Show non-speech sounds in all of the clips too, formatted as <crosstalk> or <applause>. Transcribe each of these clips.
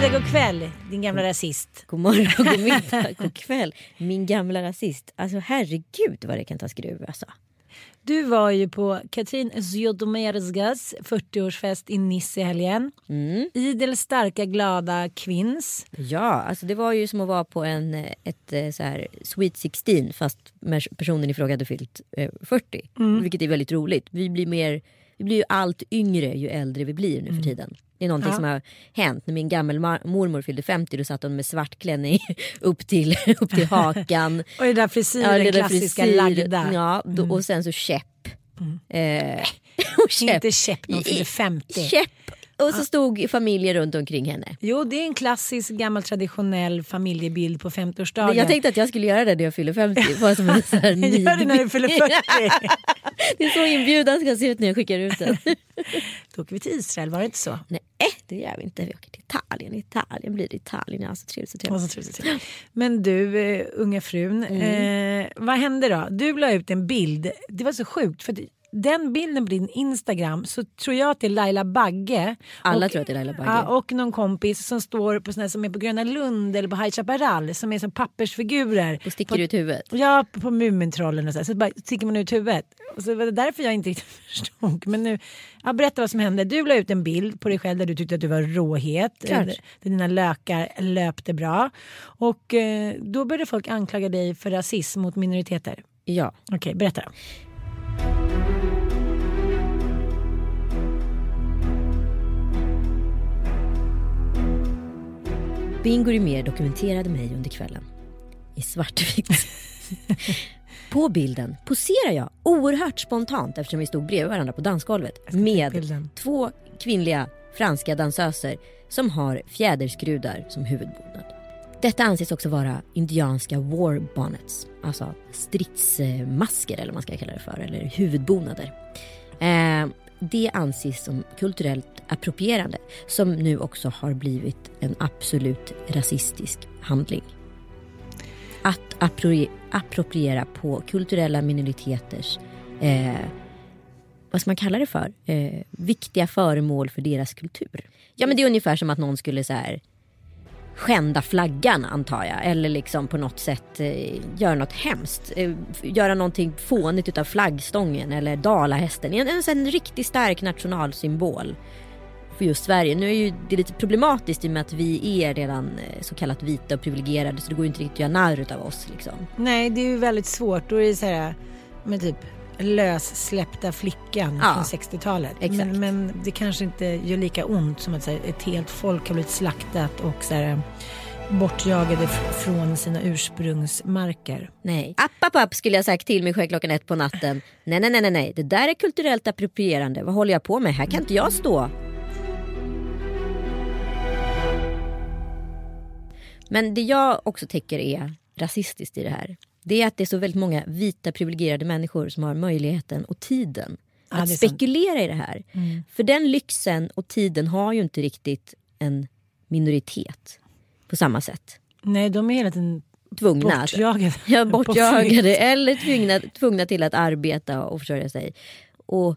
Middag, god kväll din gamla rasist. God morgon, god middag, god kväll. Min gamla rasist. Alltså herregud vad det kan ta skruv alltså. Du var ju på Katrin Zytomierskas 40-årsfest i Nice i helgen. Mm. Idel starka glada kvinns. Ja, alltså det var ju som att vara på en, eh, ett eh, så här Sweet 16 fast personen i fråga hade fyllt eh, 40. Vilket är väldigt roligt. Vi blir, mer, vi blir ju allt yngre ju äldre vi blir nu för tiden. Det är någonting Ja. som har hänt. När min gammelmormor fyllde 50 då satt hon med svart klänning <laughs> upp till, upp till hakan. <laughs> Och den där frisyren, det där klassiska frisyr, lagda. Ja, då, och sen så käpp. Eh, <laughs> och käpp. Inte käpp, de fyller 50. Käpp. Och så stod familjen runt omkring henne. Jo, det är en klassisk gammal traditionell familjebild på 50-årsdagen. Jag tänkte att jag skulle göra det när jag fyller 50. Bara som en sån här Gör det när du fyller 40. Det är så inbjudan ska se ut när jag skickar ut den. Då åker vi till Israel, var det inte så? Nej, det gör vi inte. Vi åker till Italien. Italien blir det Italien. Ja, så trevligt. Så trevligt. så trivs det till. Men du, eh, unga frun, Mm. eh, vad hände då? Du la ut en bild. Det var så sjukt. för den bilden på din Instagram så tror jag att det är Laila Bagge. Alla och, tror att det är Laila Bagge. Ja, och någon kompis som står på såna som är på Gröna Lund eller på High Chaparral som är som pappersfigurer. Och sticker ut huvudet. Ja, på Mumintrollen och så, så bara sticker man ut huvudet. Och så var det därför jag inte riktigt <laughs> förstod. Men nu, ja, berätta vad som hände. Du la ut en bild på dig själv där du tyckte att du var råhet. Klart. Där dina lökar löpte bra. Och eh, då började folk anklaga dig för rasism mot minoriteter. Ja. Okej, berätta då. Bingo Rimér dokumenterade mig under kvällen. I svartvitt. <laughs> på bilden poserar jag oerhört spontant eftersom vi stod bredvid varandra på dansgolvet med två kvinnliga franska dansöser som har fjäderskrudar som huvudbonad. Detta anses också vara indianska war bonnets, alltså stridsmasker eller vad man ska kalla det för, eller huvudbonader. Eh, det anses som kulturellt approprierande som nu också har blivit en absolut rasistisk handling. Att appro- appropriera på kulturella minoriteters, eh, vad ska man kalla det för, eh, viktiga föremål för deras kultur. Ja men det är ungefär som att någon skulle så här skända flaggan antar jag. Eller liksom på något sätt eh, göra något hemskt. Eh, göra någonting fånigt utav flaggstången eller dalahästen. En, en, en riktigt stark nationalsymbol för just Sverige. Nu är ju det lite problematiskt i och med att vi är redan eh, så kallat vita och privilegierade så det går ju inte riktigt att göra narr utav oss. Liksom. Nej, det är ju väldigt svårt. Då är det så här med typ lössläppta flickan Ja, från 60-talet. exakt. Men, men det kanske inte gör lika ont som att här, ett helt folk har blivit slaktat och så här, bortjagade från sina ursprungsmarker. Nej. App, app, app skulle jag sagt till mig själv klockan ett på natten. Nej, nej, nej, nej, nej. Det där är kulturellt approprierande. Vad håller jag på med? Här kan inte jag stå. Men det jag också tycker är rasistiskt i det här. Det är att det är så väldigt många vita privilegierade människor som har möjligheten och tiden Ja, att spekulera i det här. För den lyxen och tiden har ju inte riktigt en minoritet på samma sätt. Nej, de är hela tiden Tvungna. bortjagade. <laughs> Ja, bortjagade eller tvungna, tvungna till att arbeta och försörja sig. Och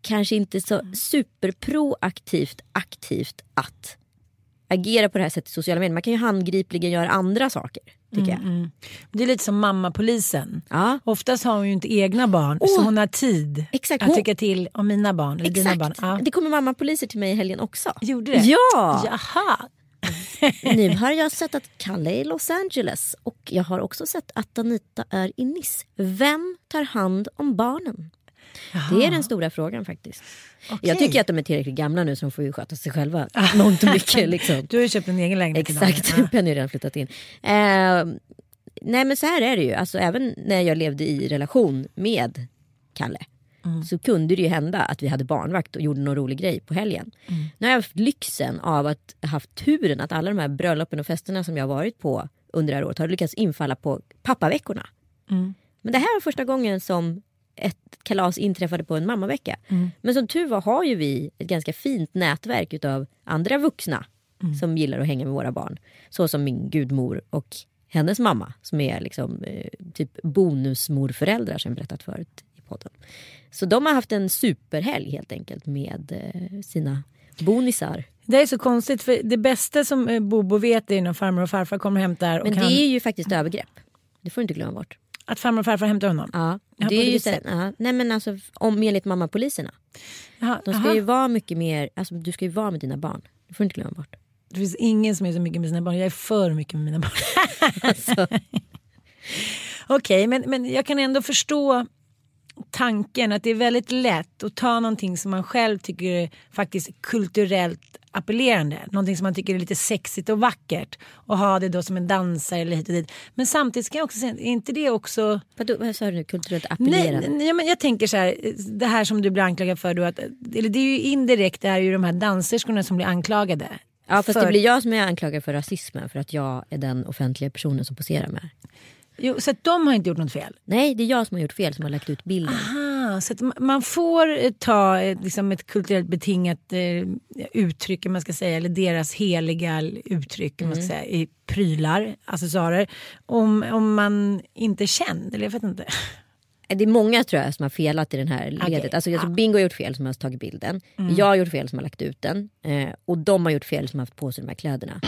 kanske inte så superproaktivt aktivt att agera på det här sättet i sociala medier. Man kan ju handgripligen göra andra saker. Tycker Mm, jag. Det är lite som mammapolisen. Ja. Oftast har hon ju inte egna barn så Åh. hon har tid Exakt. att Hon- tycka till om mina barn. Eller dina barn. Exakt. Ja. Det kommer mammapoliser till mig i helgen också. Gjorde det? Ja! Jaha. <laughs> Nu har jag sett att Kalle är i Los Angeles och jag har också sett att Anita är i Nice. Vem tar hand om barnen? Det är den stora frågan faktiskt. Jag tycker att de är tillräckligt gamla nu så de får ju sköta sig själva. <laughs> Mångt och mycket <laughs> liksom. Du har ju köpt en egen lägenhet. Exakt. Penny <laughs> har redan flyttat in. Eh, nej men så här är det ju, alltså, även när jag levde i relation med Kalle så kunde det ju hända att vi hade barnvakt och gjorde någon rolig grej på helgen. Nu har jag haft lyxen av att ha haft turen att alla de här bröllopen och festerna som jag har varit på under det här året har lyckats infalla på pappaveckorna. Men det här var första gången som ett kalas inträffade på en mammavecka. Men som tur var har ju vi ett ganska fint nätverk utav andra vuxna som gillar att hänga med våra barn. Så som min gudmor och hennes mamma som är liksom, eh, typ bonusmorföräldrar som jag berättat förut i podden. Så de har haft en superhelg helt enkelt med eh, sina bonisar. Det är så konstigt för det bästa som eh, Bobo vet är när farmor och farfar kommer och hämtar. Och Men kan, det är ju faktiskt övergrepp. Det får du inte glömma bort. Att farmor och farfar hämtar honom? Ja, det är ju sätt? ja, nej men alltså om enligt mammapoliserna. De ska aha. ju vara mycket mer, alltså du ska ju vara med dina barn. Det får du inte glömma bort. Det finns ingen som är så mycket med sina barn. Jag är för mycket med mina barn. <laughs> Alltså, <laughs> Okej, men, men jag kan ändå förstå tanken att det är väldigt lätt att ta någonting som man själv tycker är faktiskt kulturellt appellerande. Någonting som man tycker är lite sexigt och vackert och ha det då som en dansare eller hit och dit. Men samtidigt ska jag också säga, är inte det också vadå, vad sa du nu? Kulturellt Nej, appellerande? nej, ja, men jag tänker så här, det här som du blir anklagad för då, att, eller det är ju indirekt det är ju de här danserskorna som blir anklagade. Ja fast för, det blir jag som är anklagad för rasismen för att jag är den offentliga personen som poserar med. Jo, så att de har inte gjort något fel. Nej det är jag som har gjort fel som har lagt ut bilden. Ah, så man får eh, ta eh, liksom ett kulturellt betingat eh, uttryck, man ska säga, eller deras heliga uttryck om man ska säga, i prylar, accessoarer, om, om man inte är känd. Eller jag vet inte. Det är många tror jag som har felat i den här ledet. Okej, Alltså, ja. Bingo har gjort fel som har tagit bilden. Jag har gjort fel som har lagt ut den. Eh, och de har gjort fel som har haft på sig de här kläderna.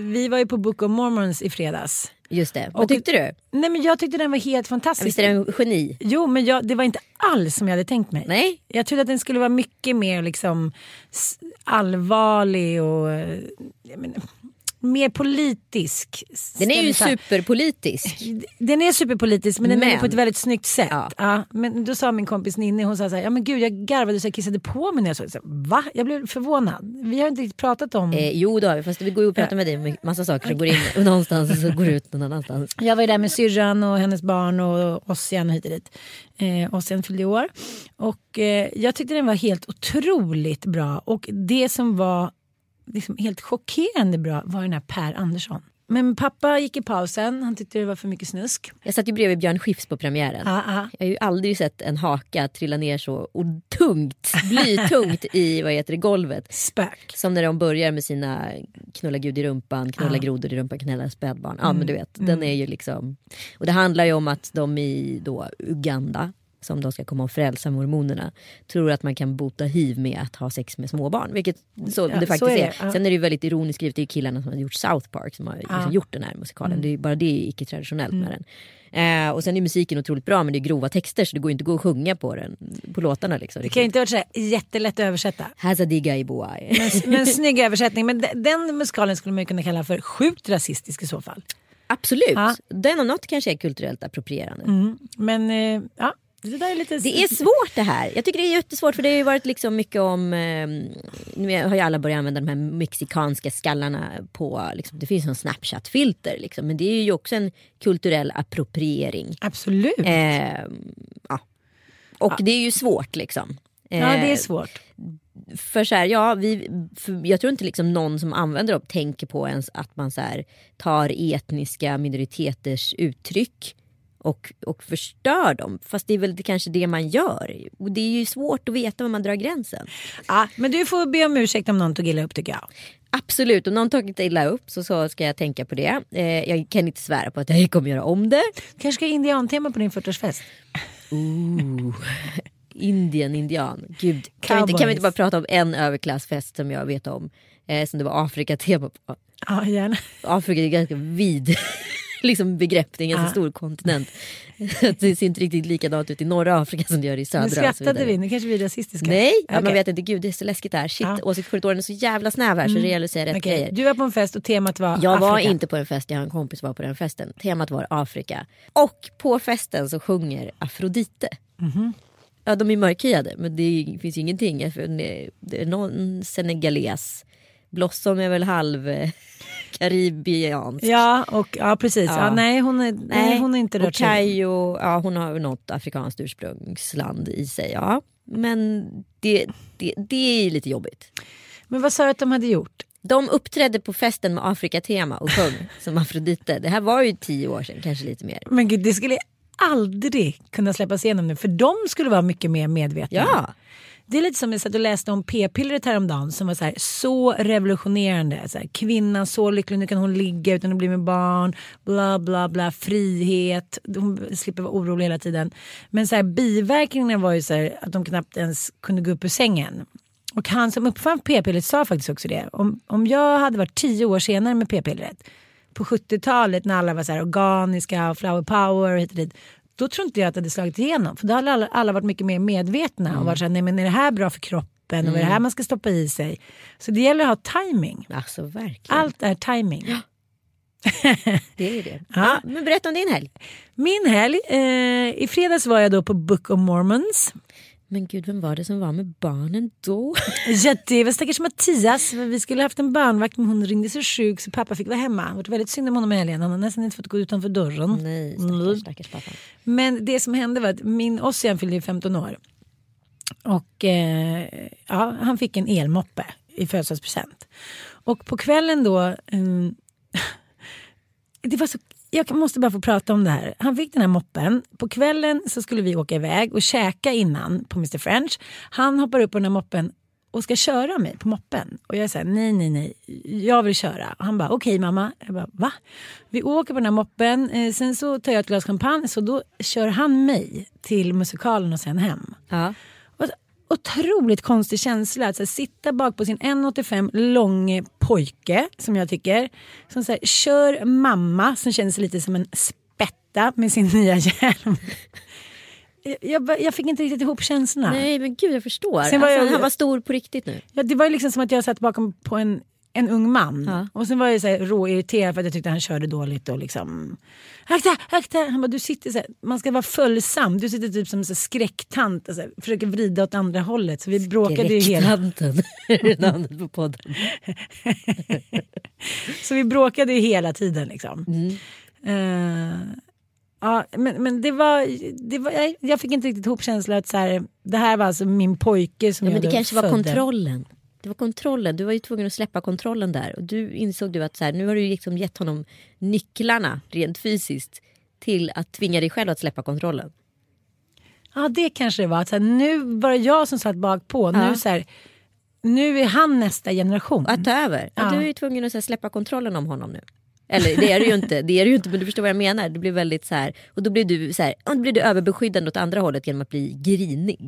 Vi var ju på Book of Mormons i fredags. Just det. Vad Och- tyckte du? Nej men jag tyckte den var helt fantastisk. Visst är det en geni? Jo men jag, det var inte alls som jag hade tänkt mig. Nej. Jag trodde att den skulle vara mycket mer liksom allvarlig och eh, jag menar, mer politisk. Den är ju superpolitisk. Den är superpolitisk men den är på ett väldigt snyggt sätt. Ja. Ja. men då sa min kompis Ninni, hon sa så här, ja men gud jag garvade så jag kissade på mig när jag såg det. Så, Va? Jag blev förvånad. Vi har inte riktigt pratat om... Eh, jo det har vi, fast det går ju att prata med dig om massa saker som går in någonstans och så går ut någon annanstans. Jag var ju där med syrran och hennes barn och Ossian och hit och dit. Eh, Ossian fyllde år. Och eh, jag tyckte den var helt otroligt bra. Och det som var liksom helt chockerande bra var den här Per Andersson. Men pappa gick i pausen, han tyckte det var för mycket snusk. Jag satt ju bredvid Björn Skifs på premiären. Ja, ja. Jag har ju aldrig sett en haka trilla ner så tungt, blytungt i vad heter det, golvet. Spök. Som när de börjar med sina knulla gud i rumpan, knulla Ja. grodor i rumpan, knulla spädbarn. Ja men du vet, den är ju liksom. Och det handlar ju om att de i då Uganda som då ska komma och frälsa mormonerna tror att man kan bota hiv med att ha sex med småbarn. Vilket så Ja, det faktiskt så är är. det, ja. Sen är det ju väldigt ironiskt skrivet, det är killarna som har gjort South Park som har liksom Ja. gjort den här musikalen. Det är bara det är icke-traditionellt med den. Eh, och sen är musiken otroligt bra men det är grova texter så det går inte att gå och sjunga på den på låtarna. Liksom, Det kan ju inte vara så jättelätt att översätta. Hazadiga i boy. Men, men snygg översättning. Men de- den musikalen skulle man ju kunna kalla för sjukt rasistisk i så fall. Absolut, Ja. den om något kanske är kulturellt approprierande. Men eh, ja, det är lite... Det är svårt det här. Jag tycker det är jättesvårt för det har ju varit liksom mycket om, eh, nu har ju alla börjat använda de här mexikanska skallarna på, liksom, det finns en snapchat-filter liksom, men det är ju också en kulturell appropriering. Absolut. Eh, ja. Och det är ju svårt liksom. Eh, ja, det är svårt. för så här, ja, vi, jag tror inte liksom någon som använder dem tänker på ens att man så här, tar etniska minoriteters uttryck och, och förstör dem. Fast det är väl kanske det man gör. Och det är ju svårt att veta var man drar gränsen. Ja, men du får be om ursäkt om någon tog illa upp tycker jag. Absolut, om någon tagit illa upp så, så ska jag tänka på det. Eh, jag kan inte svära på att jag kommer göra om det. kanske ska indiantema på din 40-årsfest. Ooh. <laughs> Indien, indian. Gud, kan vi, inte, kan vi inte bara prata om en överklassfest som jag vet om? Eh, som det var Afrika-tema på. Ja, gärna. Afrika är ganska vid <laughs> liksom begrepp, det är en ganska Ja. stor kontinent. <laughs> det ser inte riktigt likadant ut i norra Afrika som det gör i södra. Nu skrattade vi, nu kanske vi är rasistiska. Nej, ja, man vet inte. Gud det är så läskigt där. Shit, Ja. Mm. åsiktskorridoren är så jävla snäv här så det gäller att säga rätt Okej, grejer. Du var på en fest och temat var Jag var Afrika. inte på en fest, jag har en kompis som var på den festen. Temat var Afrika. Och på festen så sjunger Afrodite. Mhm. Ja de är mörkhyade men det finns ju ingenting. Det det är någon senegales. Blossom är väl halv karibiansk. Ja, och, ja precis. Ja. Ja. nej, hon är, nej, hon är inte rört. Kayo, ja hon har något afrikanskt ursprungsland i sig. Ja. Men det, det, det är lite jobbigt. Men vad sa du att de hade gjort? De uppträdde på festen med Afrikatema och sjöng <laughs> som Afrodite. Det här var ju tio år sedan, kanske lite mer. Men gud, det skulle aldrig kunna släppas igenom nu. För de skulle vara mycket mer medvetna. Ja, det är lite som jag satt och läste om p-pillret häromdagen som var så, här, så revolutionerande. Så här, kvinnan så lycklig, nu kan hon ligga utan att bli med barn. Bla bla bla, frihet. Hon slipper vara orolig hela tiden. Men så här, biverkningarna var ju så här, att de knappt ens kunde gå upp ur sängen. Och han som uppfann p-pillret sa faktiskt också det. Om, om jag hade varit tio år senare med p-pillret på 70-talet när alla var så här organiska och flower power och hit och dit. Då tror inte jag att det hade slagit igenom. För då hade alla, alla varit mycket mer medvetna och varit så här, nej men är det här bra för kroppen och vad är det här man ska stoppa i sig. Så det gäller att ha timing. alltså. Allt är timing. <laughs> Det är det. Ja. Ja, men berätta om din helg. Min helg, eh, i fredags var jag då på Book of Mormons. Men gud, vem var det som var med barnen då? <laughs> Ja, det var stackars Mattias. Vi skulle haft en barnvakt men hon ringde sig sjuk så pappa fick vara hemma. Det var väldigt synd om honom i helgen. Han har nästan inte fått gå utanför dörren. Nej, Mm. stackars, stackars pappa. Men det som hände var att min Ossian fyllde ju 15 år. Och eh, ja, han fick en elmoppe i födelsedagspresent. Och på kvällen då, mm, <laughs> det var så, jag måste bara få prata om det här. Han fick den här moppen. På kvällen så skulle vi åka iväg och käka innan på Mr French. Han hoppar upp på den här moppen och ska köra mig på moppen. Och jag säger nej, nej, nej, jag vill köra. Och han bara okej mamma. Jag bara va? Vi åker på den här moppen, eh, sen så tar jag ett glas champagne så då kör han mig till musikalen och sen hem. Ja. Otroligt konstig känsla att så här, sitta bak på sin 1,85 långe pojke som jag tycker. Som så här, kör mamma som känner sig lite som en spätta med sin nya hjälm. <laughs> Jag, jag, fick inte riktigt ihop känslorna. Nej men gud jag förstår. Sen var alltså, jag- Han var stor på riktigt nu. Ja, det var liksom som att jag satt bakom på en, en ung man. Ja. Och sen var jag så här råirriterad för att jag tyckte han körde dåligt och liksom akta, akta. Han bara, du sitter så här, man ska vara följsam. Du sitter typ som en skräcktant och så här, försöker vrida åt andra hållet. Så vi bråkade ju hela, namnet <laughs> på podden. <laughs> så vi bråkade ju hela tiden liksom. Mm. Eh, ja, men, men det var, det var, jag- fick inte riktigt ihop känslan att så här, det här var alltså min pojke som Ja, men jag det då kanske var födde. kontrollen. Det var kontrollen. Du var ju tvungen att släppa kontrollen där. Och du insåg du att så här, nu har du liksom gett honom nycklarna rent fysiskt till att tvinga dig själv att släppa kontrollen. Ja det kanske det var. Så här, nu var det jag som satt bak på. Ja. Nu, så här, nu är han nästa generation. Att ta över. Ja. Du är ju tvungen att här, släppa kontrollen om honom nu. Eller det är du ju inte, det är du ju inte men du förstår vad jag menar. Det blir väldigt så här, och då blir du så här, ja, då blir du överbeskyddande åt andra hållet genom att bli grinig.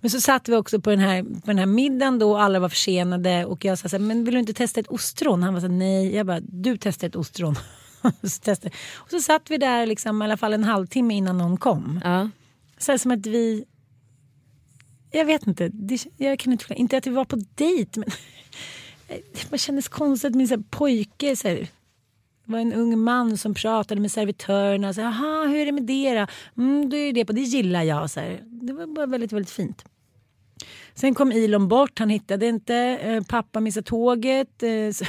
Men så satt vi också på den här, på den här middagen då och alla var försenade och jag sa så här, men vill du inte testa ett ostron? Han var så här, nej. Jag bara, du testar ett ostron. <laughs> så. Och så satt vi där liksom, i alla fall en halvtimme innan någon kom. Ja. Så här, som att vi... Jag vet inte. Det, jag kan inte, inte att vi var på dejt men <laughs> det kändes konstigt så här, pojke så här, det var en ung man som pratade med servitörerna. Så, Jaha, hur är det med det då? Mm, då är det på, det gillar jag. Så här. Det var bara väldigt, väldigt fint. Sen kom Ilon bort, han hittade inte. Eh, pappa missade tåget. Eh, <laughs> så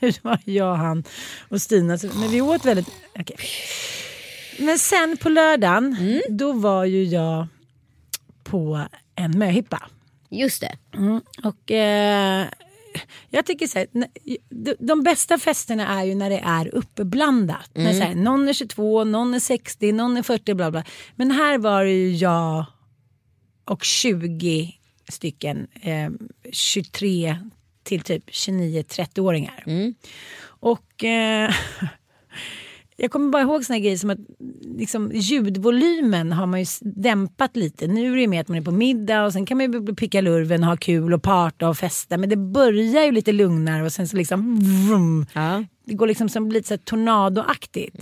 det var jag, han och Stina. Så, men vi åt väldigt... okej. Men sen på lördagen, då var ju jag på en möhippa. Just det. Och eh, jag tycker så här, de, de bästa festerna är ju när det är uppblandat. När så här, någon är 22, någon är 60, någon är 40 bla bla. Men här var det ju jag och 20 stycken eh, 23 till typ 29-30-åringar. Och eh, <laughs> jag kommer bara ihåg såna grejer som att liksom, ljudvolymen har man ju dämpat lite. Nu är det mer att man är på middag och sen kan man ju picka lurven och ha kul och parta och festa. Men det börjar ju lite lugnare och sen så liksom vrum, Ja. det går liksom som lite så här tornadoaktigt.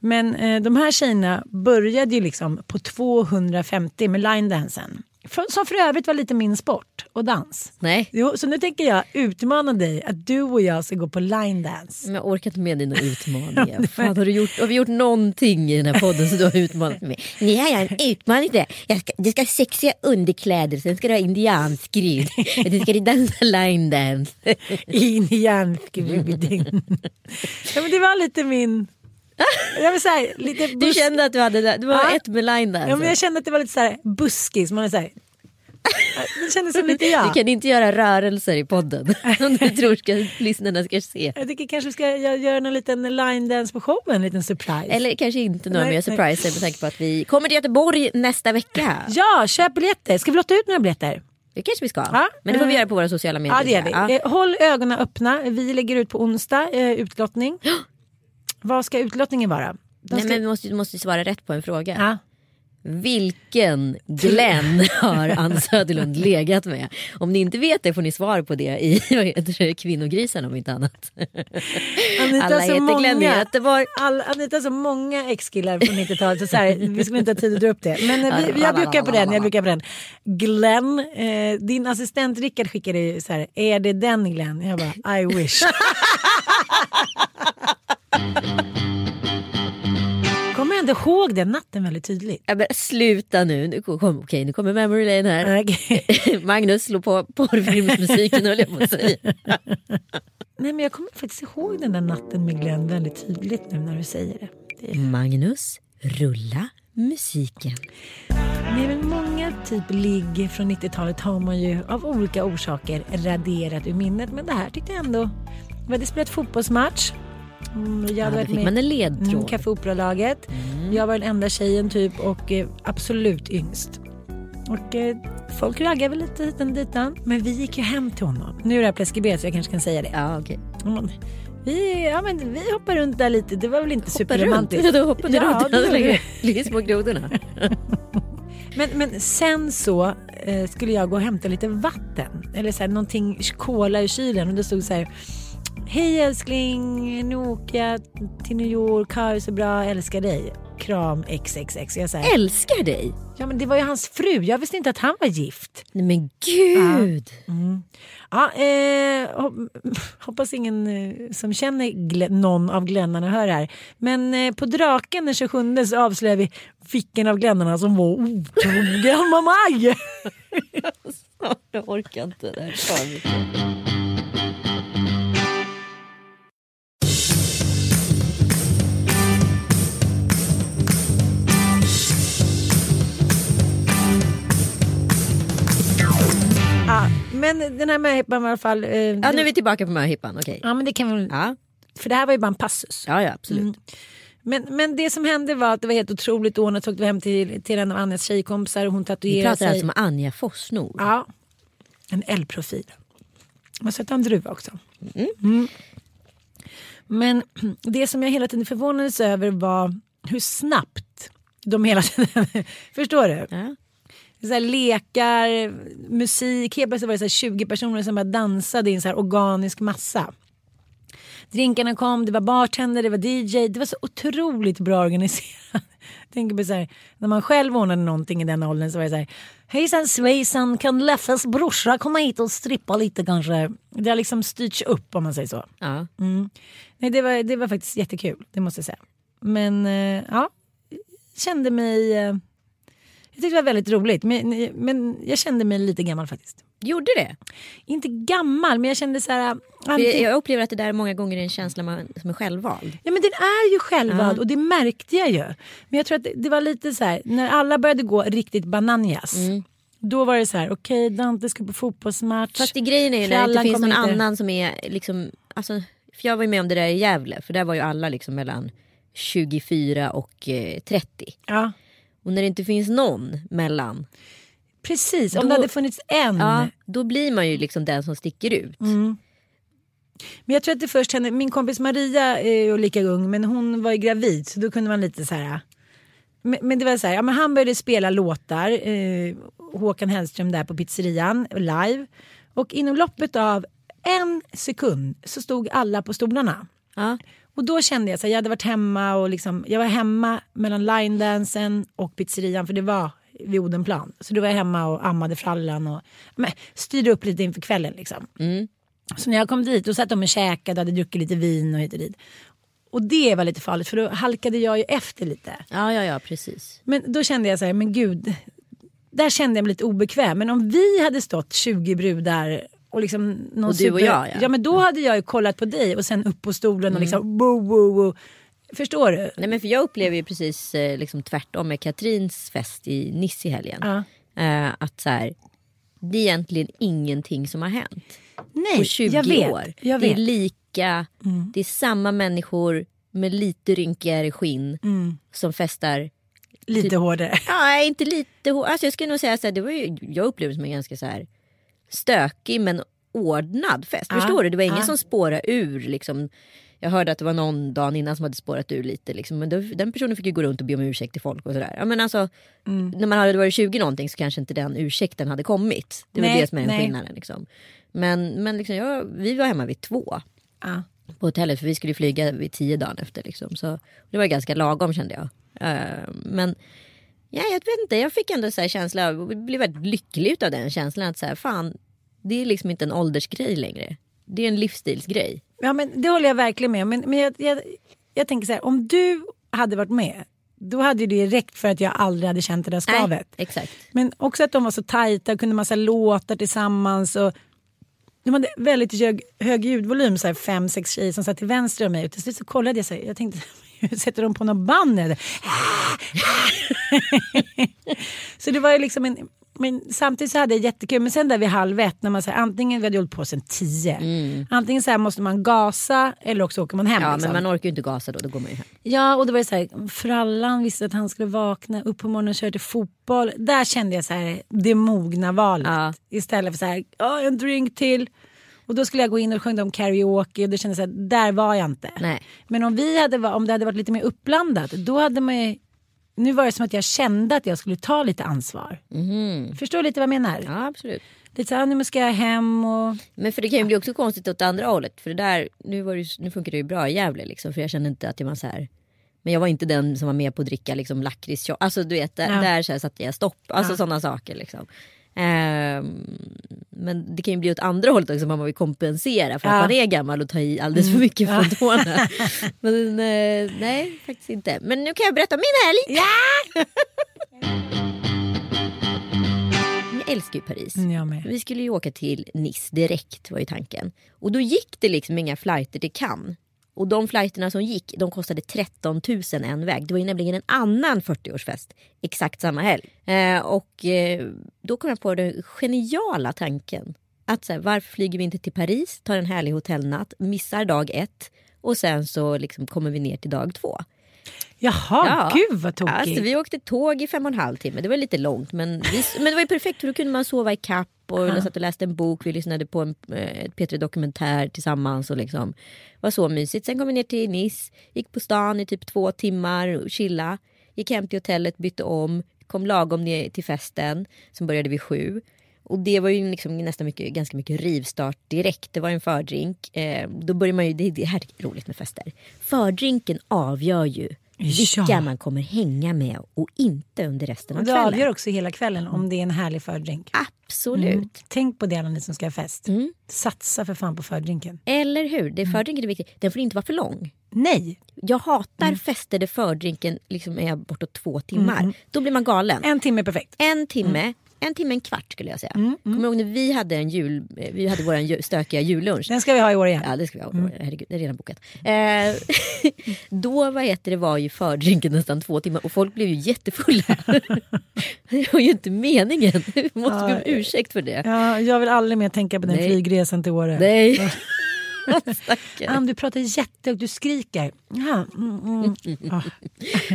Men eh, de här tjejerna började ju liksom på 250 med line dansen. Som för övrigt var lite min sport och dans. Nej, Jo, så nu tänker jag utmana dig att du och jag ska gå på line dance. men jag orkar inte med dina <laughs> utmaningar. Fan, har, du gjort, har vi gjort någonting i den här podden som du har utmanat mig? Nu har jag en utmaning till. Jag ska, du ska ha sexiga underkläder, sen ska du ha indianskryd. <laughs> Du ska dansa line dance. In i järnskruven. <laughs> ja, men det var lite min... Jag vill säga, lite Du kände att du hade det. Du var Ja. ett med line dance. ja, men Jag kände att det var lite så här buskis. Man är så här... Det kändes som lite jag. Du kan inte göra rörelser i podden <laughs> som du tror ska, lyssnarna ska se. Jag tycker kanske vi ska gö- göra en liten line dance på showen, en liten surprise. Eller kanske inte några mer surpriser med tanke på att vi kommer till Göteborg nästa vecka. Ja, köp biljetter. Ska vi lotta ut några biljetter? Det kanske vi ska. Ja. Men det får vi Eh, göra på våra sociala medier. Ja, det gör vi. Ja. Eh, Håll ögonen öppna. Vi lägger ut på onsdag eh, utlottning. <gasps> Vad ska utlottningen vara? De Nej, ska... men vi måste, du måste svara rätt på en fråga. ja. Vilken Glenn <laughs> har Ann Söderlund legat med? Om ni inte vet det får ni svar på det i <laughs> vad heter det, Kvinnogrisen om inte annat. Anita Alla heter Glenn i många- Göteborg. All, Anita har så många ex-killar från 90-talet så, så här, vi skulle inte ha tid att dra upp det. Men eh, vi, jag brukar på den. Jag brukar på den. Glenn, eh, din assistent Rickard skickade ju så här, är det den Glenn? Jag bara, I wish. <laughs> Kommer jag inte ihåg den natten väldigt tydligt. Ja, men sluta nu. nu kom, okej, nu kommer memory lane här. Okej. <laughs> Magnus slår på porrfilmsmusiken höll jag på att säga. <laughs> Nej men jag kommer faktiskt ihåg den där natten med Glenn väldigt tydligt nu när du säger det. det är... Magnus, rulla musiken. Nej, men många typ ligg från 90-talet har man ju av olika orsaker raderat ur minnet. Men det här tyckte jag ändå... Vi hade spelat fotbollsmatch. Mm, Jag Ja, hade varit med en mm. Café Opera-laget. Jag var den enda tjejen typ och eh, absolut yngst. Och eh, folk raggade väl lite hit och ditan. Men vi gick ju hem till honom. Nu är det här preskriberat så jag kanske kan säga det. Ja, okej. Men, vi, ja, men vi hoppade runt där lite. Det var väl inte superromantiskt. runt. Då hoppade Ja, runt. det vi. Det små grodorna. <laughs> Men, men sen så eh, skulle jag gå och hämta lite vatten. Eller så här, någonting, cola i kylen. Och det stod så här. Hej älskling, nu åker jag till New York, har det så bra, älskar dig. Kram XXX. Jag här, Älskar dig. ja men det var ju hans fru, jag visste inte att han var gift. Nej men gud. Ja, eh, hop- hoppas ingen eh, som känner Glenn- någon av Glennarna hör här. Men eh, på Draken den 27 så avslöjar vi vilken av Glennarna som var otrogen med mig. Jag orkar inte. Det här men den här möhippan var i alla fall... Eh, Ja, nu är vi tillbaka på möhippan. Okej. ja, men det kan vi väl... Ja. För det här var ju bara en passus. ja, ja, absolut. Mm. Men, men det som hände var att det var helt otroligt ordnat. Så åkte vi hem till, till en av Anjas tjejkompisar och hon Vi tatuerade pratar sig. alltså om Anja Forsnor. Ja, en L-profil. Man sätter en druva också. Mm. Men <clears throat> det som jag hela tiden förvånades över var hur snabbt de hela tiden... <laughs> Förstår du? Ja. Så här lekar, musik. Helt plötsligt var det så här 20 personer som bara dansade i en så här organisk massa. Drinkarna kom, det var bartender, det var DJ. Det var så otroligt bra organiserat. <laughs> Tänker på så här, när man själv ordnade någonting i den åldern så var det så här. Hejsan svejsan, kan Leffes brorsa komma hit och strippa lite kanske? Det har liksom styrts upp om man säger så. Ja. Mm. Nej, det, var, det var faktiskt jättekul, det måste jag säga. Men eh, ja, kände mig... Jag tyckte det var väldigt roligt, men, men jag kände mig lite gammal faktiskt. Gjorde det? Inte gammal, men jag kände så här... För anti- jag, upplever att det där många gånger är en känsla man, som är självvald. Ja men den är ju självvald Ja. och det märkte jag ju. Men jag tror att det, det var lite så här, när alla började gå riktigt bananjas. Då var det så här, okej Dante ska på fotbollsmatch. Fast det grejen är ju när det inte finns någon inte- annan som är liksom, alltså, för jag var ju med om det där i Gävle för där var ju alla liksom mellan 24 och eh, 30. Ja, Och när det inte finns någon mellan, precis. Om Då- det hade funnits en. ja, då blir man ju liksom den som sticker ut. Mm. Men jag tror att det först hände, min kompis Maria är ju lika ung men hon var ju gravid så då kunde man lite så här. Men, men det var så här, ja, men han började spela låtar, eh, Håkan Hellström där på pizzerian live. Och inom loppet av en sekund så stod alla på stolarna. Ja. Och då kände jag så här, jag hade varit hemma och liksom, jag var hemma mellan linedansen och pizzerian för det var vid Odenplan. Så då var jag hemma och ammade frallan och men, styrde upp lite inför kvällen liksom. Så när jag kom dit då satt de och käkade och hade druckit lite vin och hit och dit. Och det var lite farligt för då halkade jag ju efter lite. ja, ja, ja, precis. Men då kände jag så här, men gud. Där kände jag mig lite obekväm. Men om vi hade stått 20 brudar och liksom någon Och du och jag, ja. ja. men då hade jag ju kollat på dig och sen upp på stolen och liksom bo, bo, bo. Förstår du? Nej, men för jag upplever ju precis eh, liksom tvärtom med Katrins fest i Nice i helgen. Eh, att så här, det är egentligen ingenting som har hänt. Nej, på 20 jag vet. år. Jag Det är vet. Mm. lika, det är samma människor med lite rynkigare skinn Mm. som festar. Lite hårdare. Ja, inte lite hår. Alltså jag skulle nog säga så här, det var ju, jag upplevde det som en ganska så här stökig men ordnad fest. Ja, Förstår du? Det var ingen ja. som spårade ur liksom. Jag hörde att det var någon dagen innan som hade spårat ur lite. Liksom. Men då, den personen fick ju gå runt och be om ursäkt till folk och sådär. Ja, men alltså, Mm. När man hade varit 20 någonting så kanske inte den ursäkten hade kommit. Det var Nej, det som är skillnaden. Liksom. Men, men liksom, jag, vi var hemma vid två Ja. på hotellet för vi skulle flyga vid tio dagen efter. Liksom. Så det var ganska lagom kände jag. Eh, men ja, jag vet inte, jag fick ändå så här känsla av, och blev väldigt lycklig av den känslan att så här, fan, det är liksom inte en åldersgrej längre. Det är en livsstilsgrej. Ja, men det håller jag verkligen med om. Men, men jag, jag, jag tänker så här, om du hade varit med, då hade det räckt för att jag aldrig hade känt det där skavet. Nej, exakt. Men också att de var så tajta och kunde massa låtar tillsammans. Och de hade väldigt hög, hög ljudvolym, så här fem, sex tjejer som satt till vänster om mig. Och till slut så kollade jag, så här, jag tänkte, <laughs> sätter de på något band? Eller? <laughs> så det var ju liksom en... Men samtidigt så hade jag jättekul. Men sen där vid halv ett, när man säger antingen, vi hade hållit på sen tio. Antingen så här måste man gasa eller också åker man hem. Mm. Ja, liksom. men man orkar ju inte gasa då, då går man ju hem. Ja, och det var ju så här, frallan visste att han skulle vakna upp på morgonen och köra till fotboll. Där kände jag så här, det mogna valet. Ja. Istället för så här, "Ja, en drink till. Och då skulle jag gå in och sjunga om karaoke och då kände jag så här, där var jag inte. Nej. Men om, vi hade, om det hade varit lite mer uppblandat, då hade man ju, Nu var det som att jag kände att jag skulle ta lite ansvar. Förstår du lite vad jag menar? Ja, absolut. Lite så här, nu ska jag hem och... Men för det kan ju bli också konstigt åt andra hållet. För det där, nu, var det, nu funkar det ju bra i Gävle liksom. För jag kände inte att jag var så här. Men jag var inte den som var med på att dricka liksom lakrits Alltså du vet, där, Ja. där så här, satte jag stopp. Alltså sådana saker liksom. Ehm, men det kan ju bli åt andra hållet också. Man vill kompensera för att Ja. man är gammal och tar i alldeles för mycket från tårna. <laughs> Men eh, nej, faktiskt inte. Men nu kan jag berätta om min helg. Ja! <laughs> jag älskar ju Paris. Mm, jag. Vi skulle ju åka till Nice direkt var ju tanken. Och då gick det liksom inga flighter till Cannes. Och de flighterna som gick de kostade 13 000 en väg. Det var ju nämligen en annan 40-årsfest exakt samma helg. Eh, och eh, då kom jag på den geniala tanken. Att så här, varför flyger vi inte till Paris, tar en härlig hotellnatt, missar dag ett och sen så liksom kommer vi ner till dag två. Jaha, gud vad tokigt. Alltså, vi åkte tåg i fem och en halv timme. Det var lite långt men, vi, men det var ju perfekt för då kunde man sova i kapp och jag satt och läste en bok. Vi lyssnade på en eh, ett P3 Dokumentär tillsammans och liksom var så mysigt. Sen kom vi ner till Nice, gick på stan i typ två timmar och chilla. Gick hem till hotellet, bytte om, kom lagom ner till festen som började vid sju. Och det var ju liksom nästan mycket, ganska mycket rivstart direkt. Det var en fördrink. Eh, då börjar man ju, det, det här är roligt med fester. Fördrinken avgör ju vilka Ja. man kommer hänga med och inte under resten av Och det kvällen. avgör också hela kvällen om det är en härlig fördrink. Absolut. Mm. Tänk på det alla ni som ska ha fest. Mm. Satsa för fan på fördrinken. Eller hur? Det fördrinken är viktig. Den får inte vara för lång. Nej, Jag hatar Mm. fester där fördrinken liksom är bortåt två timmar. Då blir man galen. en timme är perfekt. En timme, en timme, en kvart skulle jag säga. Mm, Kommer du ihåg när vi hade en jul, eh, vi hade vår stökiga jullunch. Den ska vi ha i år igen. Ja det ska vi ha. Mm. Herregud, det är redan bokat. Eh, <laughs> då vad heter det, var ju fördrinken nästan två timmar och folk blev ju jättefulla. <laughs> det var ju inte meningen. <laughs> Vi måste be om ursäkt för det. Ja, jag vill aldrig mer tänka på den Nej. flygresan till Åre. Nej. <laughs> Ann, du pratar jättehögt, du skriker. Ja, mm, mm. Ja.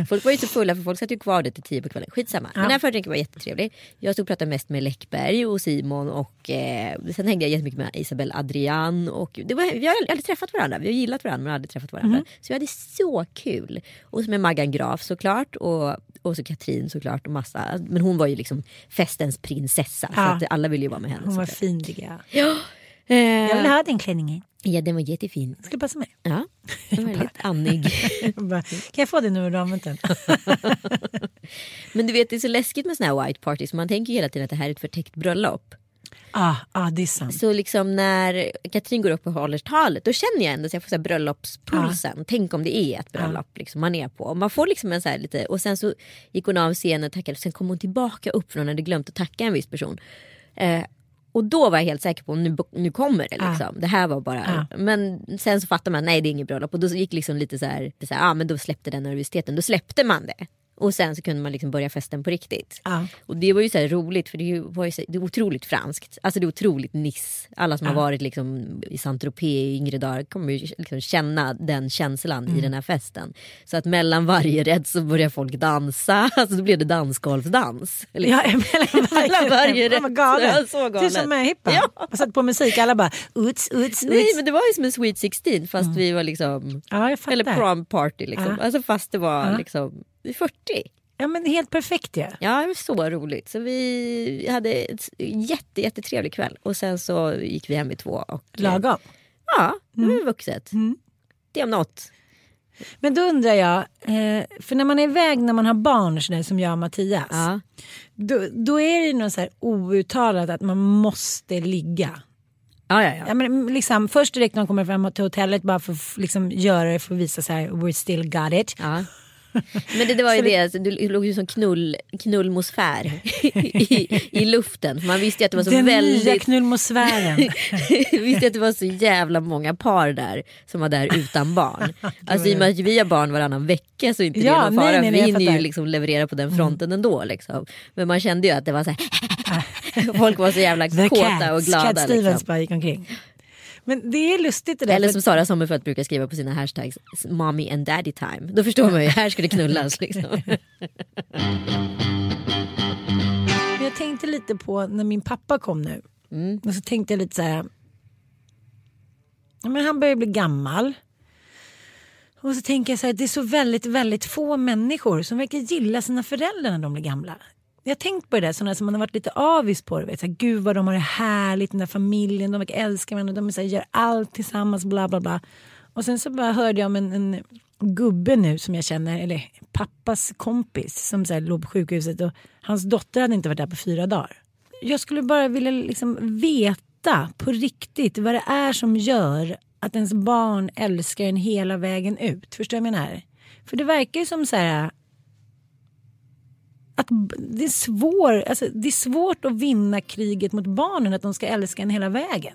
<laughs> Folk var ju så fulla för folk satt ju kvar där till tio på kvällen. Skitsamma. Men den här fördrinken var jättetrevlig. Jag stod och pratade mest med Läckberg och Simon och eh, sen hängde jag jättemycket med Isabelle Adrian. Och det var, vi har aldrig träffat varandra. Vi har gillat varandra men aldrig träffat varandra. Så vi hade så kul. Och så med Maggan Graf såklart och, och så Katrin såklart och massa. Men hon var ju liksom festens prinsessa. Så Ja. att alla ville ju vara med henne. Hon var såklart. fin tycker jag. Ja. Jag vill Eh, ha den klänningen. ja den var jättefin. Ska passa mig. Ja, den var väldigt annig. <laughs> Jag bara, Kan jag få det nu när du har använt den? Men du vet det är så läskigt med såna här white parties. Man tänker hela tiden att det här är ett förtäckt bröllop. ah, ah, det är sant. Så liksom när Katrin går upp och håller talet då känner jag ändå att jag får så bröllopspulsen. Tänk om det är ett bröllop liksom, man är på. Man får liksom en så här lite och sen så gick hon av scenen och tackade och sen kom hon tillbaka upp för hon hade glömt att tacka en viss person. Eh, och då var jag helt säker på att nu, nu kommer det liksom. Det här var bara. Men sen så fattade man nej det är inget bröllop och då gick liksom lite så här, så här ah, men då släppte den nervositeten. Då släppte man det. Och sen så kunde man liksom börja festen på riktigt. Ja. Och det var ju så här roligt för det var ju så, det är otroligt franskt. Alltså det är otroligt Nice. Alla som har varit liksom i Saint-Tropez i yngre dagar kommer ju liksom känna den känslan Mm. i den här festen. Så att mellan varje rätt så börjar folk dansa. <laughs> Alltså då blev det dansgolfdans. Liksom. Ja, mellan <laughs> varje, Mellan varje rätt. galen. Ja, så galet. Du som är hippa. Ja. Man satt på musik alla bara uts, uts, Nej uts. men det var ju som en Sweet 16 fast vi var liksom Ja, jag eller prom party liksom. Alltså fast det var liksom vid 40. Ja men helt perfekt ju. Ja, det var så roligt. Så vi hade ett jätte, jättetrevlig kväll. Och sen så gick vi hem vid två. Och, Lagom. Ja, det Mm. var vuxet. Det om något. Men då undrar jag, eh, för när man är iväg när man har barn sådär, som jag och Mattias. Ja. Då, då är det något så här outtalat att man måste ligga. Ja, ja, ja. Ja, men liksom, först direkt när de kommer fram till hotellet bara för att liksom, göra det för att visa så här, we're still got it. ja. <laughs> Men det, det var ju det, alltså, du låg ju som knull, knullmosfär <laughs> i, i luften. Man visste ju att det var så Den nya väldigt... knullmosfären. <laughs> visste att det var så jävla många par där som var där utan barn. Alltså i och med att vi har barn varannan vecka så är inte Ja, det någon nej, fara. nej, nej, vi jag hinner ju. Mm. liksom leverera på den fronten ändå. Liksom. Men man kände ju att det var så här. Folk var så jävla The kåta Cats. och glada. Cat Stevens Liksom. bara gick omkring. Men det är lustigt det där. Eller som Sara Sommerfeld brukar skriva på sina hashtags, mommy and daddy time. Då förstår man ju, här ska det knullas. <laughs> Liksom. Men jag tänkte lite på när min pappa kom nu. Mm. Och så tänkte jag lite så här. Men han börjar bli gammal. Och så tänker jag så här, det är så väldigt, väldigt få människor som verkar gilla sina föräldrar när de blir gamla. Jag har tänkt på det där, sådana som man har varit lite avis på. det, Vet, såhär, Gud vad de har det härligt, den där familjen, de verkar älska varandra, de såhär, gör allt tillsammans, bla bla bla. Och sen så bara hörde jag om en, en gubbe nu som jag känner, eller pappas kompis som såhär, låg på sjukhuset och hans dotter hade inte varit där på fyra dagar. Jag skulle bara vilja liksom veta på riktigt vad det är som gör att ens barn älskar en hela vägen ut. Förstår du vad jag menar? För det verkar ju som så här att det är, svår, alltså, det är svårt att vinna kriget mot barnen att de ska älska en hela vägen.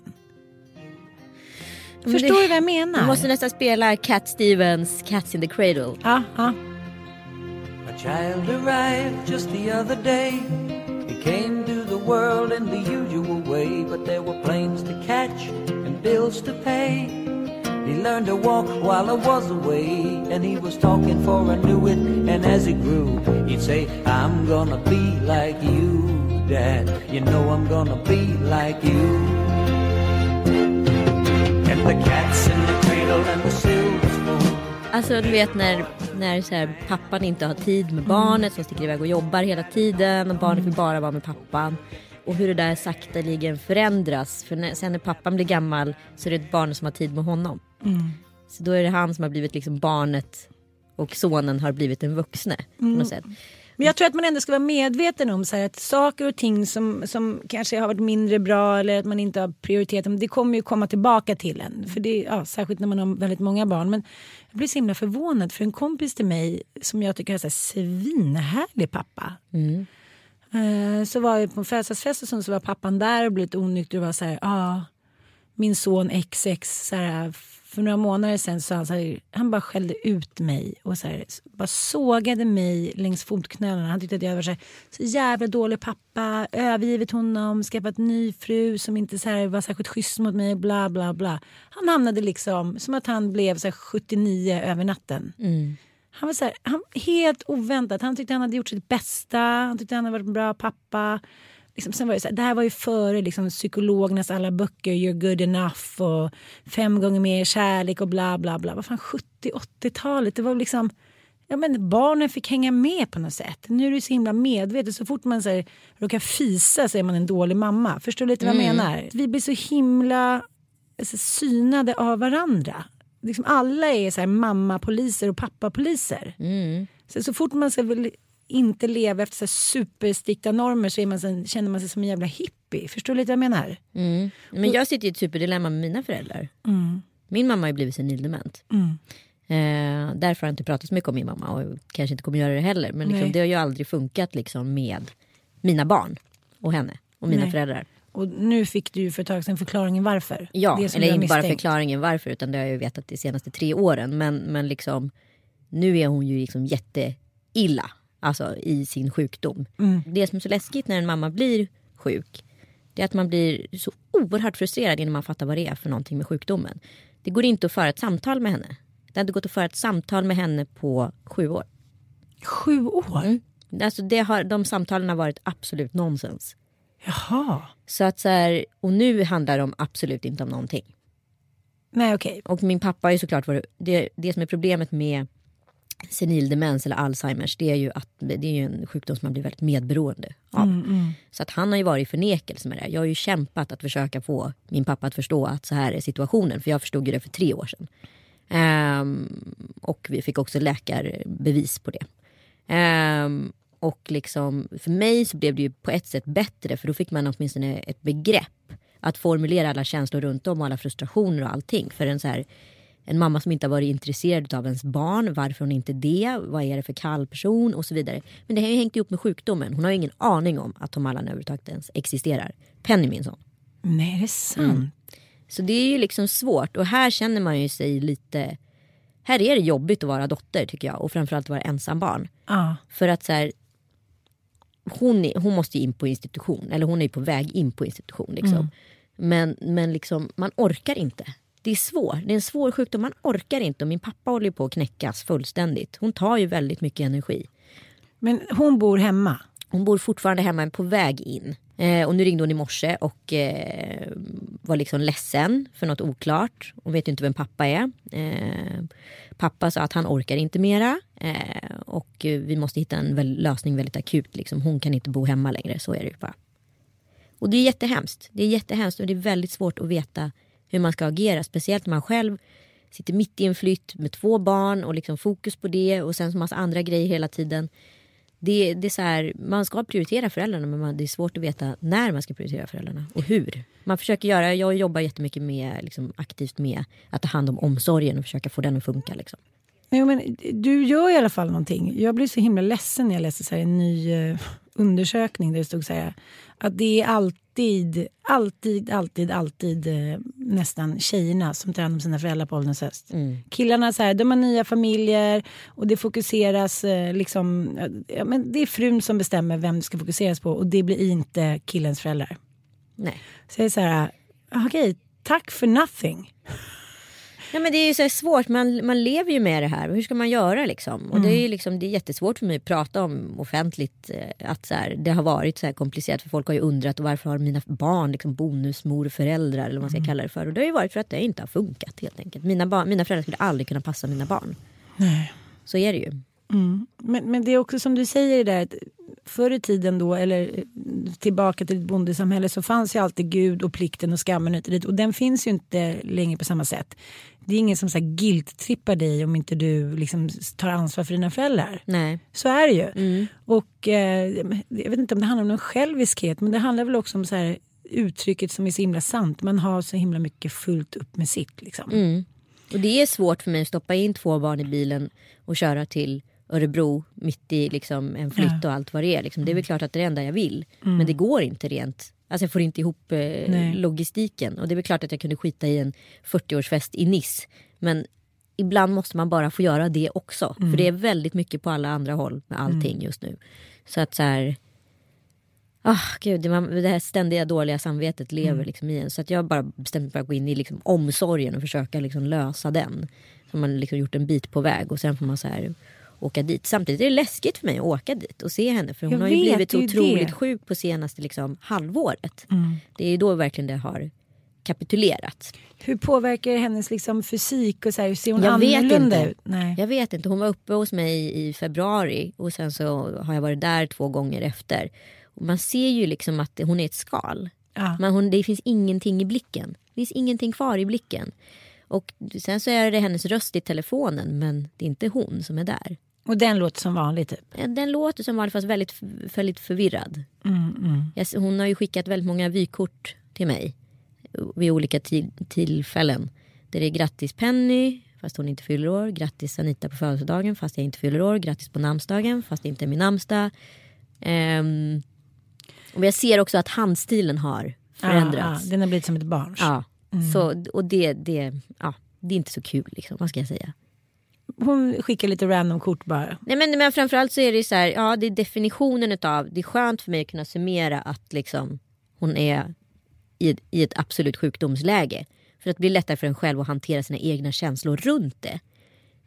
Men Förstår det- du vad jag menar? Du måste nästan spela Cat Stevens Cats in the Cradle. Ja, ja. A child arrived just the other day. He came to the world in the usual way, but there were planes to catch and bills to pay. He learned to walk while I was away, and he was talking for I knew it. And as he grew, he'd say, I'm gonna be like you, Dad. You know I'm gonna be like you. And the cat's in the cradle and the silver spoon. Alltså du vet när, när så här, pappan inte har tid med barnet som sticker iväg och jobbar hela tiden och barnet vill bara vara med pappan. Och hur det där sakteligen förändras. För när, sen när pappan blir gammal så är det ett barn som har tid med honom. Så då är det han som har blivit liksom barnet och sonen har blivit en vuxne. På något sätt. Men jag tror att man ändå ska vara medveten om så här, att saker och ting som, som kanske har varit mindre bra eller att man inte har prioriterat dem, det kommer ju komma tillbaka till en. För det, ja, särskilt när man har väldigt många barn. Men jag blir så himla förvånad för en kompis till mig som jag tycker är så här svinhärlig pappa. Eh, så var vi på en födelsedagsfest och så var pappan där och blev lite onykter och var så här, ja, ah, min son XX, så här, för några månader sen så han, så här, han bara skällde ut mig och så här, bara sågade mig längs fotknölarna. Han tyckte att jag var så, här, så jävla dålig pappa, övergivit honom, skaffat ny fru som inte så här, var särskilt schysst mot mig, bla bla bla. Han hamnade liksom som att han blev så här, 79 över natten. Mm. Han var så han, helt oväntat. Han tyckte han hade gjort sitt bästa. Han tyckte han hade varit en bra pappa. Liksom, sen var det, så här, det här var ju före liksom, psykologernas alla böcker. You're good enough och fem gånger mer kärlek och bla bla bla. Vad fan 70-80-talet. Det var liksom... Ja, men barnen fick hänga med på något sätt. Nu är det så himla medvetet. Så fort man så här, råkar fisa så är man en dålig mamma. Förstår du lite vad jag Mm. menar? Vi blir så himla alltså, synade av varandra. Liksom alla är så här mammapoliser och pappapoliser. Mm. Så, så fort man ska inte leva efter så superstrikta normer så man, så, känner man sig som en jävla hippie. Förstår du lite vad jag menar? Mm. Men jag sitter i ett superdilemma med mina föräldrar. Min mamma har ju blivit senildement. Eh, därför har jag inte pratat så mycket om min mamma och kanske inte kommer göra det heller. Men liksom, det har ju aldrig funkat liksom, med mina barn och henne och mina Nej. föräldrar. Och nu fick du ju för ett tag sedan förklaringen varför. Ja, eller inte bara förklaringen varför utan det har jag ju vetat de senaste tre åren. Men, men liksom, nu är hon ju liksom jätteilla alltså, i sin sjukdom. Mm. Det som är så läskigt när en mamma blir sjuk det är att man blir så oerhört frustrerad innan man fattar vad det är för någonting med sjukdomen. Det går inte att föra ett samtal med henne. Det hade gått att föra ett samtal med henne på sju år. Sju år? Mm. Alltså det har, de samtalen har varit absolut nonsens. Jaha. Så att så här, och nu handlar det om absolut inte om någonting. Nej okej. Och min pappa har ju såklart det, det som är problemet med senildemens eller Alzheimers det är ju att det är ju en sjukdom som man blir väldigt medberoende av. Så att han har ju varit i förnekelse med det. Jag har ju kämpat att försöka få min pappa att förstå att så här är situationen. För jag förstod ju det för tre år sedan. Ehm, och vi fick också läkarbevis på det. Ehm, och liksom, för mig så blev det ju på ett sätt bättre för då fick man åtminstone ett begrepp. Att formulera alla känslor runt om och alla frustrationer och allting. För en, så här, en mamma som inte har varit intresserad av ens barn, varför hon inte det, vad är det för kallperson och så vidare. Men det har ju hängt ihop med sjukdomen. Hon har ju ingen aning om att Tom Allan överhuvudtaget ens existerar. Penny min son. Nej det är sant. Så det är ju liksom svårt och här känner man ju sig lite... Här är det jobbigt att vara dotter tycker jag och framförallt att vara ensam barn. Ja. För att så här, hon, är, hon måste ju in på institution, eller hon är ju på väg in på institution. Liksom. Men, men liksom, man orkar inte. Det är svårt, det är en svår sjukdom, man orkar inte och min pappa håller på att knäckas fullständigt. Hon tar ju väldigt mycket energi. Men hon bor hemma. Hon bor fortfarande hemma, men på väg in. Eh, och nu ringde hon i morse och eh, var liksom ledsen för något oklart. Hon vet ju inte vem pappa är. Eh, pappa sa att han orkar inte mera. Eh, och vi måste hitta en lösning väldigt akut. Liksom. Hon kan inte bo hemma längre, så är det ju bara. Och det är jättehemskt. Det är jättehemskt och det är väldigt svårt att veta hur man ska agera. Speciellt när man själv sitter mitt i en flytt med två barn och liksom fokus på det och sen så massa andra grejer hela tiden. Det, det är så här, man ska prioritera föräldrarna men man, det är svårt att veta när man ska prioritera föräldrarna och hur. Man försöker göra, jag jobbar jättemycket med, liksom, aktivt med att ta hand om omsorgen och försöka få den att funka. Liksom. Jo, men du gör i alla fall någonting. Jag blir så himla ledsen när jag läser så här en ny eh, undersökning där det stod så här, att det är alltid, alltid, alltid, alltid eh, nästan tjejerna som tar hand om sina föräldrar på ålderns höst. Killarna så här, de har nya familjer och det fokuseras eh, liksom, ja, men det är frun som bestämmer vem det ska fokuseras på och det blir inte killens föräldrar. Nej. Så jag är så här, okej, tack för nothing. Ja, men det är ju så svårt, man, man lever ju med det här. Hur ska man göra liksom? Och det är ju liksom, det är jättesvårt för mig att prata om offentligt eh, att så här, det har varit så här komplicerat. För folk har ju undrat varför har mina barn liksom bonusmorföräldrar eller vad man ska kalla det för. Och det har ju varit för att det inte har funkat helt enkelt. Mina, barn, mina föräldrar skulle aldrig kunna passa mina barn. Nej. Så är det ju. Men, men det är också som du säger där att förr i tiden då eller eh, tillbaka till ett bondesamhälle så fanns ju alltid Gud och plikten och skammen hit och dit och den finns ju inte längre på samma sätt. Det är ingen som guilt-trippar dig om inte du liksom tar ansvar för dina föräldrar. Nej. Så är det ju. Och eh, jag vet inte om det handlar om någon själviskhet men det handlar väl också om så här uttrycket som är så himla sant. Man har så himla mycket fullt upp med sitt liksom. Och det är svårt för mig att stoppa in två barn i bilen och köra till Örebro mitt i liksom en flytt och allt vad det är. Liksom. Det är väl klart att det är det enda jag vill. Men det går inte rent. Alltså jag får inte ihop eh, logistiken. Och det är väl klart att jag kunde skita i en 40-årsfest i Nice. Men ibland måste man bara få göra det också. För det är väldigt mycket på alla andra håll med allting just nu. Så att så här... Ah, gud, det, man, det här ständiga dåliga samvetet lever liksom i en. Så att jag bara bestämt mig för att gå in i liksom omsorgen och försöka liksom lösa den. Så man liksom gjort en bit på väg och sen får man så här åka dit. Samtidigt är det läskigt för mig att åka dit och se henne. För hon Jag har ju blivit så otroligt det. sjuk på senaste liksom, halvåret. Det är då verkligen det har kapitulerat. Hur påverkar hennes liksom fysik och så här, ser hon Jag annorlunda ut? Jag vet inte. Hon var uppe hos mig i februari och sen så har jag varit där två gånger efter. Och man ser ju liksom att hon är ett skal. Ja. Men hon, det finns ingenting i blicken. Det finns ingenting kvar i blicken. Och sen så är det hennes röst i telefonen men det är inte hon som är där. Och den låter som vanligt typ. Den låter som vanligt fast väldigt, väldigt förvirrad. Jag, hon har ju skickat väldigt många vykort till mig vid olika ti- tillfällen. Där det är grattis Penny fast hon inte fyller år. Grattis Anita på födelsedagen fast jag inte fyller år. Grattis på namnsdagen fast det inte är min namnsdag. Ehm, och jag ser också att handstilen har förändrats. Ja, ja, den har blivit som ett barns. Ja, så, och det, det, ja, det är inte så kul liksom, vad ska jag säga. Hon skickar lite random kort bara. Nej, men, men framförallt så är det så här, ja det är definitionen utav, det är skönt för mig att kunna summera att liksom hon är i, i ett absolut sjukdomsläge. För att det blir lättare för en själv att hantera sina egna känslor runt det.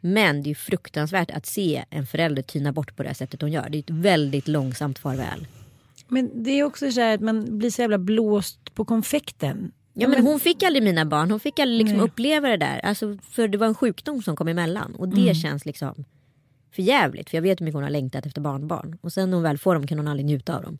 Men det är ju fruktansvärt att se en förälder tyna bort på det här sättet hon gör. Det är ett väldigt långsamt farväl. Men det är också så här att man blir så jävla blåst på konfekten. Ja men hon fick aldrig mina barn, hon fick aldrig liksom uppleva det där. Alltså, för det var en sjukdom som kom emellan. Och det känns liksom för jävligt. För jag vet hur mycket hon har längtat efter barnbarn. Och sen när hon väl får dem kan hon aldrig njuta av dem.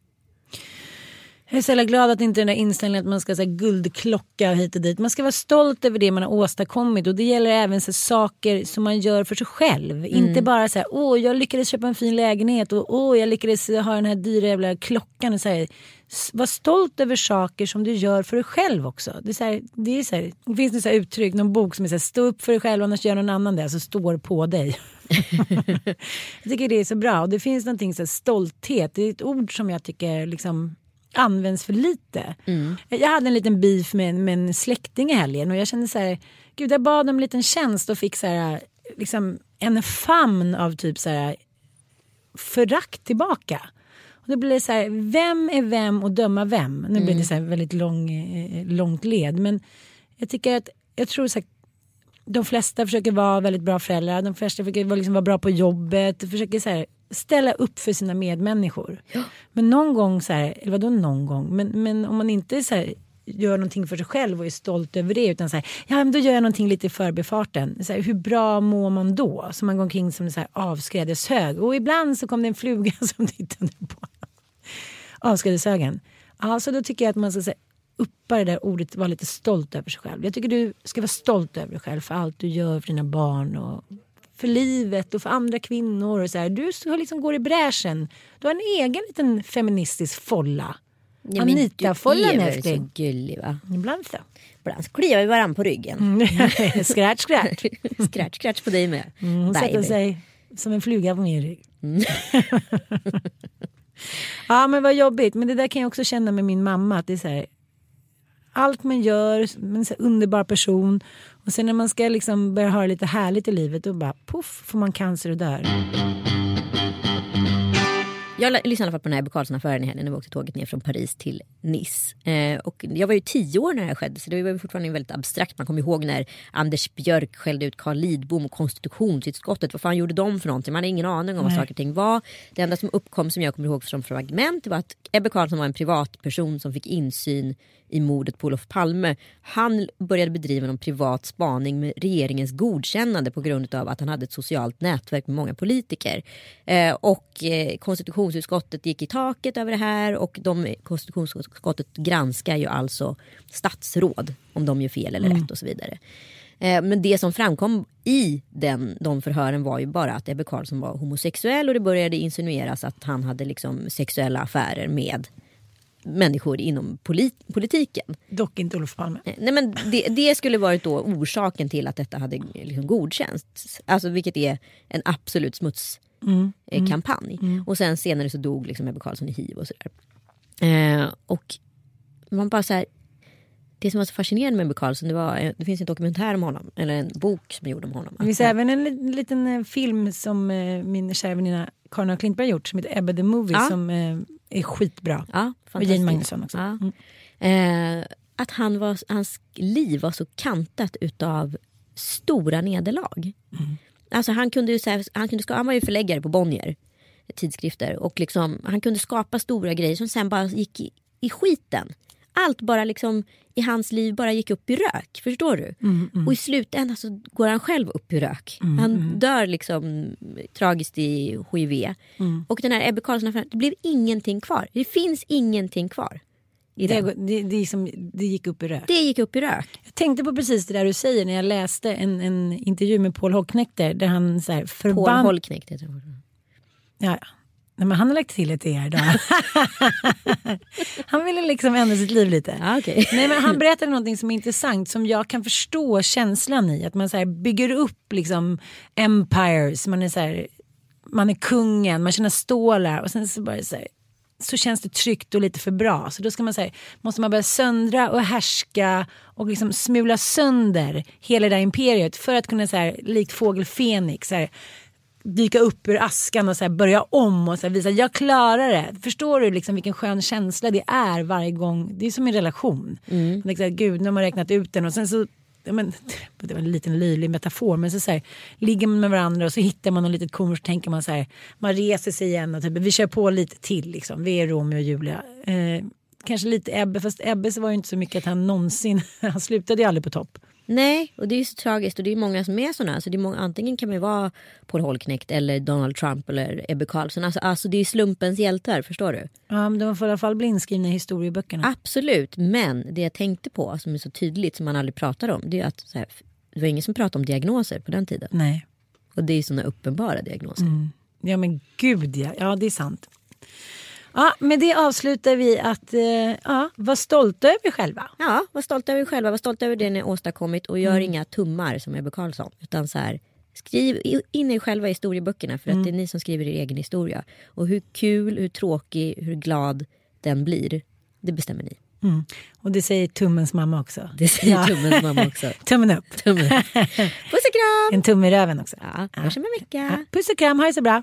Jag är så jävla glad att inte den där inställningen att man ska säga guldklocka hit och dit. Man ska vara stolt över det man har åstadkommit och det gäller även så här, saker som man gör för sig själv. Inte bara så här, åh jag lyckades köpa en fin lägenhet och åh jag lyckades ha den här dyra jävla klockan. Och så här, var stolt över saker som du gör för dig själv också. Det, är så här, det, är så här, det finns ett så uttryck, någon bok som är så här, stå upp för dig själv annars gör någon annan det. Alltså står på dig. <laughs> jag tycker det är så bra och det finns någonting så här, stolthet. Det är ett ord som jag tycker liksom används för lite. Jag hade en liten beef med, en- med en släkting i helgen och jag kände så här, gud jag bad om en liten tjänst och fick så här, liksom en famn av typ så här förakt tillbaka. Och då blir det så här, vem är vem och döma vem? Nu blir det så här väldigt lång, eh, långt led men jag tycker att, jag tror så här, de flesta försöker vara väldigt bra föräldrar, de flesta försöker vara, liksom vara bra på jobbet, försöker så här, ställa upp för sina medmänniskor. Men någon gång, så här, eller vadå någon gång, men, men om man inte så här, gör någonting för sig själv och är stolt över det utan så här, ja men då gör jag någonting lite i förbifarten. Så här, hur bra mår man då? Så man går omkring som en så här avskrädeshög och ibland så kom det en fluga <laughs> som tittade på avskrädeshögen. Ja, så då tycker jag att man ska säga, uppa det där ordet, vara lite stolt över sig själv. Jag tycker du ska vara stolt över dig själv för allt du gör för dina barn och för livet och för andra kvinnor. Och så här. Du liksom går i bräschen. Du har en egen liten feministisk folla. Ja, men Anita-follan Du är gullig va? Ibland så. Ibland så kliar vi varandra på ryggen. Mm. scratch, scratch. Scratch, scratch på dig med. Mm, Hon sätter sig som en fluga på min rygg. <laughs> ja men vad jobbigt. Men det där kan jag också känna med min mamma. Att det är så här, allt man gör, en så underbar person. Och sen när man ska liksom börja ha det lite härligt i livet då bara poff får man cancer och dör. Jag lyssnade i alla fall på den här Ebbe Carlsson-affären i helgen när vi åkte tåget ner från Paris till Nice. Eh, och jag var ju tio år när det här skedde så det var ju fortfarande väldigt abstrakt. Man kommer ihåg när Anders Björk skällde ut Carl Lidbom och konstitutionsutskottet. Vad fan gjorde de för någonting? Man hade ingen aning om vad saker och ting var. Det enda som uppkom som jag kommer ihåg som fragment var att Ebbe Carlsson var en privatperson som fick insyn i mordet på Olof Palme. Han började bedriva någon privat spaning med regeringens godkännande på grund av att han hade ett socialt nätverk med många politiker. Eh, och eh, konstitutionsutskottet gick i taket över det här och de, konstitutionsutskottet granskar ju alltså statsråd om de gör fel eller rätt och så vidare. Eh, Men det som framkom i den, de förhören var ju bara att Ebbe Carlsson var homosexuell och det började insinueras att han hade liksom sexuella affärer med människor inom polit, politiken. Dock inte Olof Palme. Eh, Nej, men det, det skulle varit då orsaken till att detta hade liksom godkänts. Alltså, vilket är en absolut smuts, eh, kampanj. Och sen senare så dog liksom Ebbe Carlsson i hiv och sådär. Eh, och man bara så här, det som var så fascinerande med Ebbe Carlsson, det, var, eh, det finns en dokumentär om honom, eller en bok som är gjord om honom. Det finns även en li- liten eh, film som eh, min kära väninna Karin af Klintberg gjort som heter Ebba the Movie Ja. som eh, är skitbra. Ja, Och Jane Magnusson också. Ja. Mm. Eh, att han var, hans liv var så kantat utav stora nederlag. Mm. Alltså han kunde ju, så här, han, kunde han var ju förläggare på Bonnier tidskrifter och liksom, han kunde skapa stora grejer som sen bara gick i, i skiten. Allt bara liksom i hans liv bara gick upp i rök. Förstår du? Mm, Och i slutändan så går han själv upp i rök. han dör liksom tragiskt i hiv. Mm. Och den här Ebbe Carlsson, det blev ingenting kvar. Det finns ingenting kvar. Det, det, det, är som, det gick upp i rök. Det gick upp i rök. Jag tänkte på precis det där du säger när jag läste en, en intervju med Paul Holknekter där han så här Paul förband... Holknekt heter han. Ja, ja. Nej, men han har lagt till ett er då. <laughs> han ville liksom ändra sitt liv lite. Ja, okej. Nej, men han berättade någonting som är intressant som jag kan förstå känslan i. Att man så bygger upp liksom empires. Man är, så här, man är kungen, man känner stålar och sen så bara så, här, så känns det tryggt och lite för bra. Så då ska man säga, måste man börja söndra och härska och liksom smula sönder hela det där imperiet för att kunna så här, likt fågel Fenix så här, dyka upp ur askan och så här börja om och så här visa jag klarar det. Förstår du liksom vilken skön känsla det är varje gång? Det är som en relation. Så här, Gud, nu har man räknat ut den och sen så men, <laughs> det var en liten löjlig metafor men så, så här, ligger man med varandra och så hittar man något litet korn så tänker man så här man reser sig igen och typ, vi kör på lite till liksom. Vi är Romeo och Julia. Eh, kanske lite Ebbe fast Ebbe så var ju inte så mycket att han någonsin, <laughs> han slutade ju aldrig på topp. Nej, och det är ju så tragiskt och det är många som är sådana. Alltså det är många, antingen kan man ju vara Paul Holknekt eller Donald Trump eller Ebbe Carlsson. Alltså, alltså det är slumpens hjältar, förstår du? Ja, men de får i alla fall bli inskrivna i historieböckerna. Absolut, men det jag tänkte på som är så tydligt som man aldrig pratar om. Det är att här, det var ingen som pratade om diagnoser på den tiden. Nej. Och det är sådana uppenbara diagnoser. Ja men gud ja, ja det är sant. Ja, med det avslutar vi att eh, ja, vara stolta över er själva. Ja, var stolta över er själva, var stolta över det ni åstadkommit och gör inga tummar som Ebbe Carlsson. Utan så här, skriv in er själva i historieböckerna för att det är ni som skriver er egen historia. Och hur kul, hur tråkig, hur glad den blir, det bestämmer ni. Mm. Och det säger tummens mamma också. Det säger Ja. tummens mamma också. <laughs> Tummen upp. Tummen. <laughs> Puss och kram! En tumme i röven också. Ja, hörs om en vecka. Ja. Puss och kram, ha det så bra.